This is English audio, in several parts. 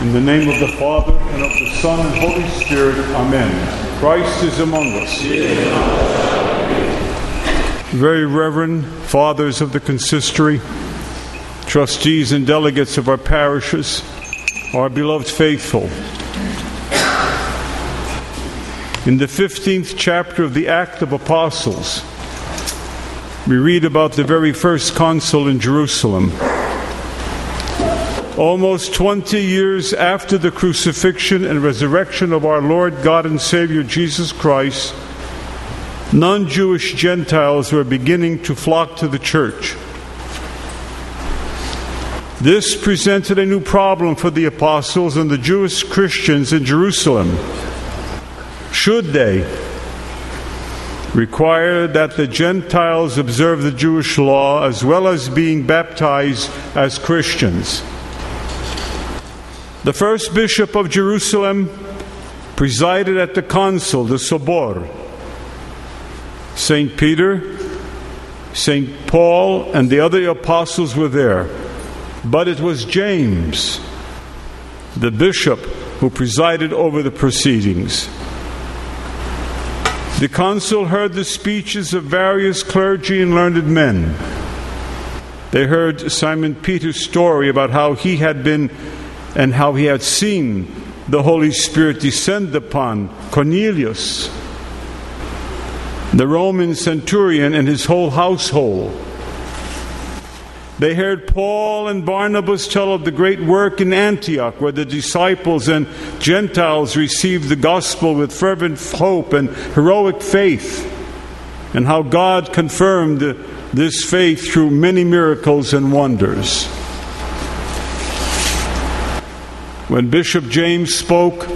In the name of the Father, and of the Son, and Holy Spirit, Amen. Christ is among us. Very Reverend Fathers of the Consistory, trustees and delegates of our parishes, our beloved faithful. In the 15th chapter of the Act of Apostles, we read about the very first consul in Jerusalem. Almost 20 years after the crucifixion and resurrection of our Lord God and Savior Jesus Christ, non Jewish Gentiles were beginning to flock to the church. This presented a new problem for the apostles and the Jewish Christians in Jerusalem. Should they require that the Gentiles observe the Jewish law as well as being baptized as Christians? The first bishop of Jerusalem presided at the council, the Sobor. St. Peter, St. Paul, and the other apostles were there. But it was James, the bishop, who presided over the proceedings. The council heard the speeches of various clergy and learned men. They heard Simon Peter's story about how he had been and how he had seen the Holy Spirit descend upon Cornelius, the Roman centurion, and his whole household. They heard Paul and Barnabas tell of the great work in Antioch, where the disciples and Gentiles received the gospel with fervent hope and heroic faith, and how God confirmed this faith through many miracles and wonders. When Bishop James spoke,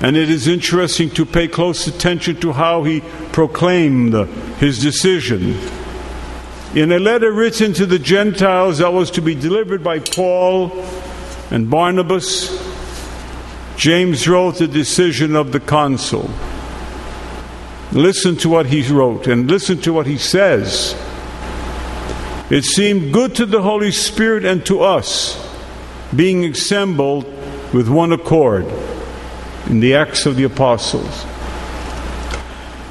and it is interesting to pay close attention to how he proclaimed his decision. In a letter written to the Gentiles that was to be delivered by Paul and Barnabas, James wrote the decision of the council. Listen to what he wrote and listen to what he says. It seemed good to the Holy Spirit and to us being assembled with one accord in the Acts of the Apostles.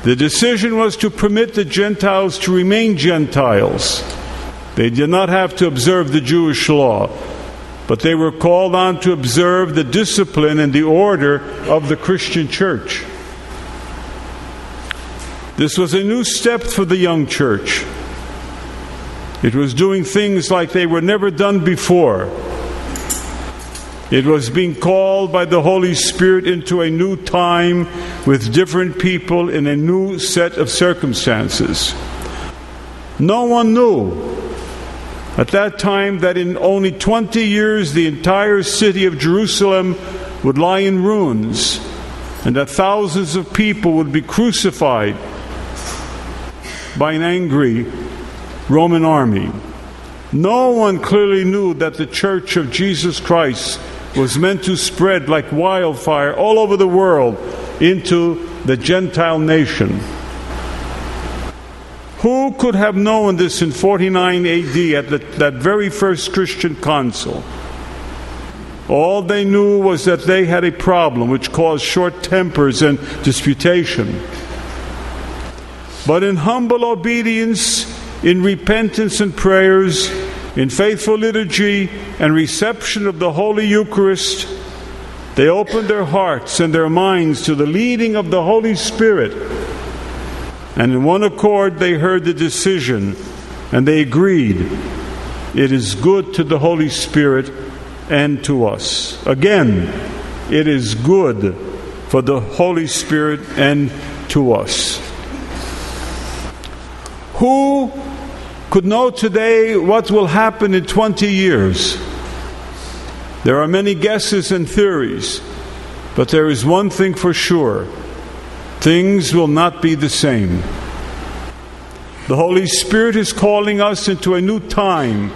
The decision was to permit the Gentiles to remain Gentiles. They did not have to observe the Jewish law, but they were called on to observe the discipline and the order of the Christian church. This was a new step for the young church. It was doing things like they were never done before. It was being called by the Holy Spirit into a new time with different people in a new set of circumstances. No one knew at that time that in only 20 years the entire city of Jerusalem would lie in ruins and that thousands of people would be crucified by an angry Roman army. No one clearly knew that the Church of Jesus Christ was meant to spread like wildfire all over the world into the Gentile nation. Who could have known this in 49 AD at the, that very first Christian council? All they knew was that they had a problem which caused short tempers and disputation. But in humble obedience, in repentance and prayers, in faithful liturgy and reception of the Holy Eucharist, they opened their hearts and their minds to the leading of the Holy Spirit. And in one accord, they heard the decision and they agreed it is good to the Holy Spirit and to us. Again, it is good for the Holy Spirit and to us. Who could know today what will happen in 20 years. There are many guesses and theories, but there is one thing for sure things will not be the same. The Holy Spirit is calling us into a new time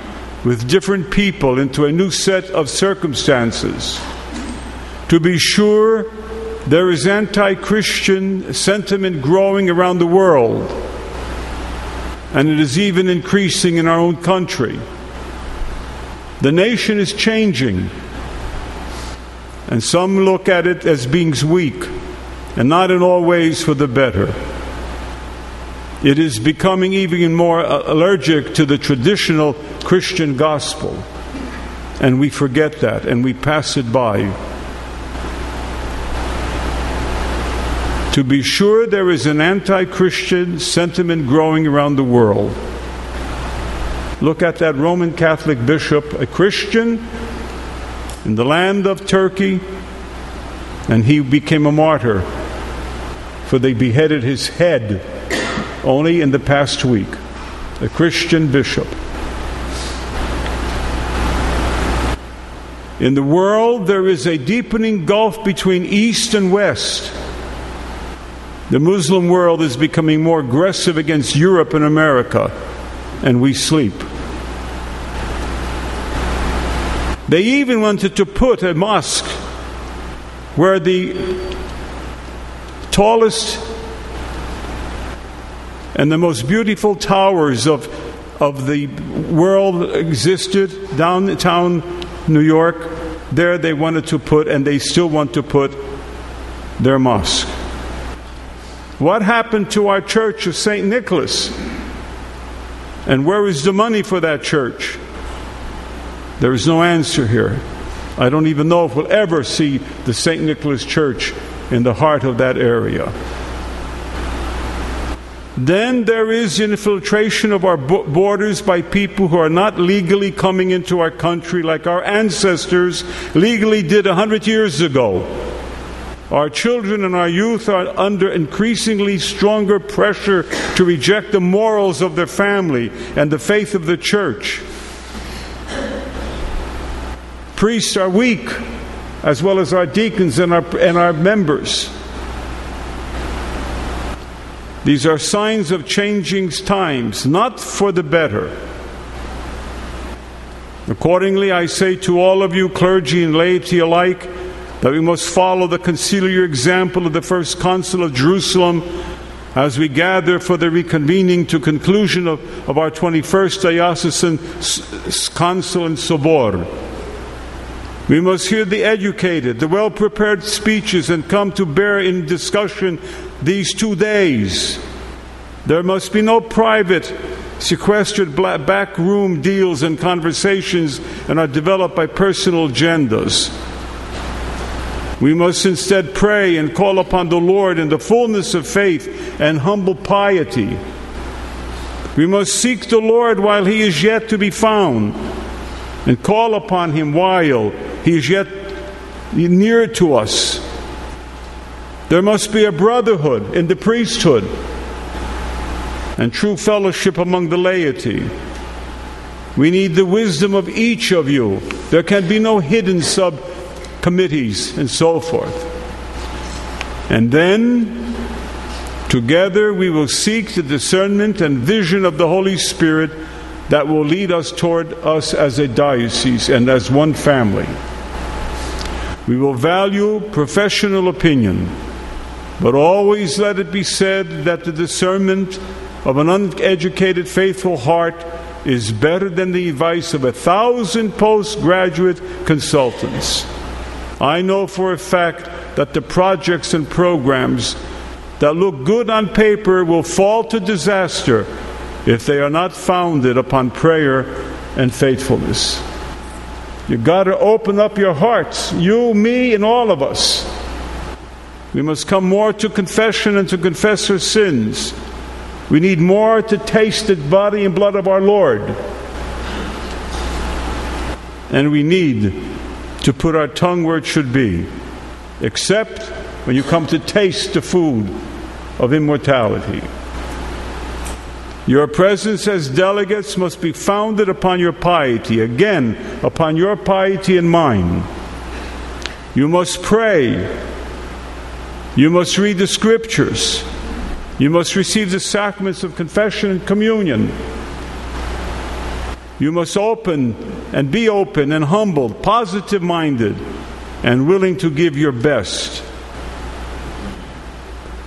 with different people, into a new set of circumstances. To be sure, there is anti Christian sentiment growing around the world and it is even increasing in our own country. The nation is changing. and some look at it as being weak, and not in all ways for the better. It is becoming even more allergic to the traditional Christian gospel, and we forget that and we pass it by. To be sure, there is an anti Christian sentiment growing around the world. Look at that Roman Catholic bishop, a Christian in the land of Turkey, and he became a martyr, for they beheaded his head only in the past week. A Christian bishop. In the world, there is a deepening gulf between East and West. The Muslim world is becoming more aggressive against Europe and America, and we sleep. They even wanted to put a mosque where the tallest and the most beautiful towers of, of the world existed downtown New York. There they wanted to put, and they still want to put, their mosque. What happened to our church of St. Nicholas? And where is the money for that church? There is no answer here. I don't even know if we'll ever see the St. Nicholas Church in the heart of that area. Then there is infiltration of our borders by people who are not legally coming into our country like our ancestors legally did a hundred years ago. Our children and our youth are under increasingly stronger pressure to reject the morals of their family and the faith of the church. Priests are weak, as well as our deacons and our, and our members. These are signs of changing times, not for the better. Accordingly, I say to all of you, clergy and laity alike, that we must follow the conciliar example of the first Council of Jerusalem as we gather for the reconvening to conclusion of, of our 21st diocesan council and sobor. We must hear the educated, the well prepared speeches and come to bear in discussion these two days. There must be no private, sequestered backroom deals and conversations and are developed by personal agendas. We must instead pray and call upon the Lord in the fullness of faith and humble piety. We must seek the Lord while he is yet to be found, and call upon him while he is yet near to us. There must be a brotherhood in the priesthood and true fellowship among the laity. We need the wisdom of each of you. There can be no hidden sub committees, and so forth. And then, together, we will seek the discernment and vision of the Holy Spirit that will lead us toward us as a diocese and as one family. We will value professional opinion, but always let it be said that the discernment of an uneducated, faithful heart is better than the advice of a thousand postgraduate consultants. I know for a fact that the projects and programs that look good on paper will fall to disaster if they are not founded upon prayer and faithfulness. You got to open up your hearts, you, me, and all of us. We must come more to confession and to confess our sins. We need more to taste the body and blood of our Lord. And we need to put our tongue where it should be, except when you come to taste the food of immortality. Your presence as delegates must be founded upon your piety, again, upon your piety and mine. You must pray. You must read the scriptures. You must receive the sacraments of confession and communion. You must open and be open and humbled, positive minded, and willing to give your best.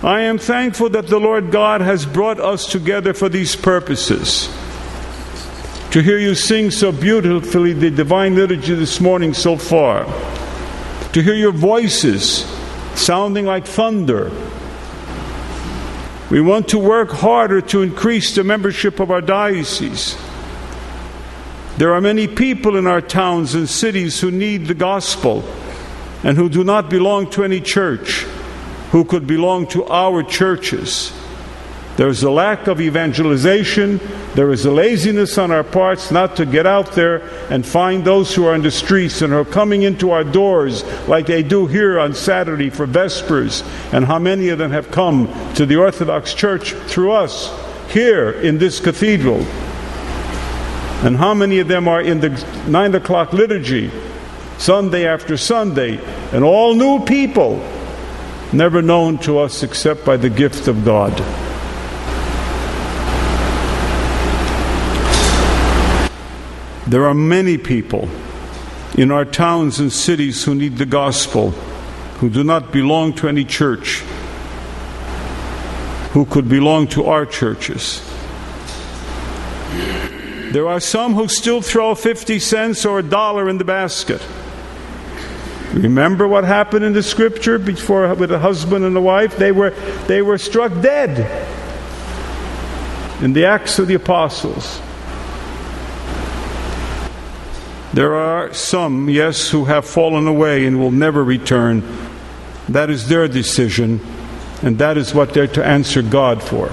I am thankful that the Lord God has brought us together for these purposes. To hear you sing so beautifully the divine liturgy this morning so far, to hear your voices sounding like thunder. We want to work harder to increase the membership of our diocese. There are many people in our towns and cities who need the gospel and who do not belong to any church, who could belong to our churches. There is a lack of evangelization. There is a laziness on our parts not to get out there and find those who are in the streets and are coming into our doors like they do here on Saturday for Vespers. And how many of them have come to the Orthodox Church through us here in this cathedral? And how many of them are in the nine o'clock liturgy, Sunday after Sunday, and all new people, never known to us except by the gift of God? There are many people in our towns and cities who need the gospel, who do not belong to any church, who could belong to our churches. There are some who still throw 50 cents or a dollar in the basket. Remember what happened in the scripture before with a husband and a wife? They were, they were struck dead in the Acts of the Apostles. There are some, yes, who have fallen away and will never return. That is their decision, and that is what they're to answer God for.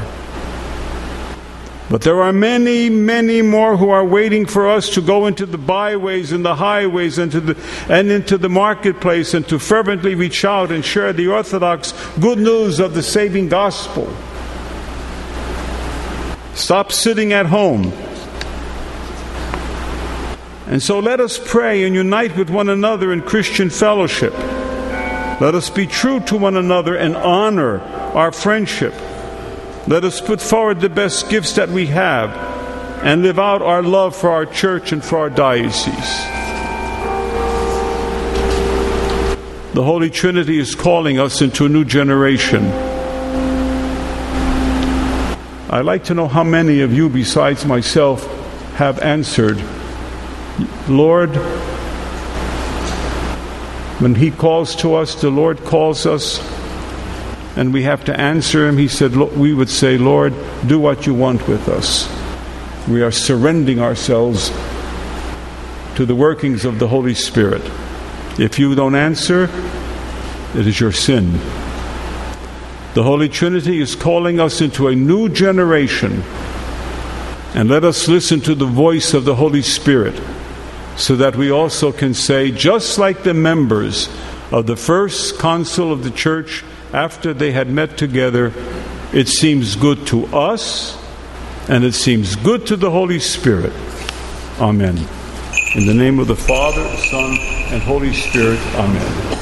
But there are many, many more who are waiting for us to go into the byways and the highways and, the, and into the marketplace and to fervently reach out and share the Orthodox good news of the saving gospel. Stop sitting at home and so let us pray and unite with one another in Christian fellowship. Let us be true to one another and honor our friendship. Let us put forward the best gifts that we have and live out our love for our church and for our diocese. The Holy Trinity is calling us into a new generation. I'd like to know how many of you, besides myself, have answered Lord, when He calls to us, the Lord calls us, and we have to answer Him. He said, We would say, Lord, do what you want with us. We are surrendering ourselves to the workings of the Holy Spirit. If you don't answer, it is your sin. The Holy Trinity is calling us into a new generation. And let us listen to the voice of the Holy Spirit so that we also can say, just like the members of the first council of the church after they had met together, it seems good to us and it seems good to the Holy Spirit. Amen. In the name of the Father, Son, and Holy Spirit, Amen.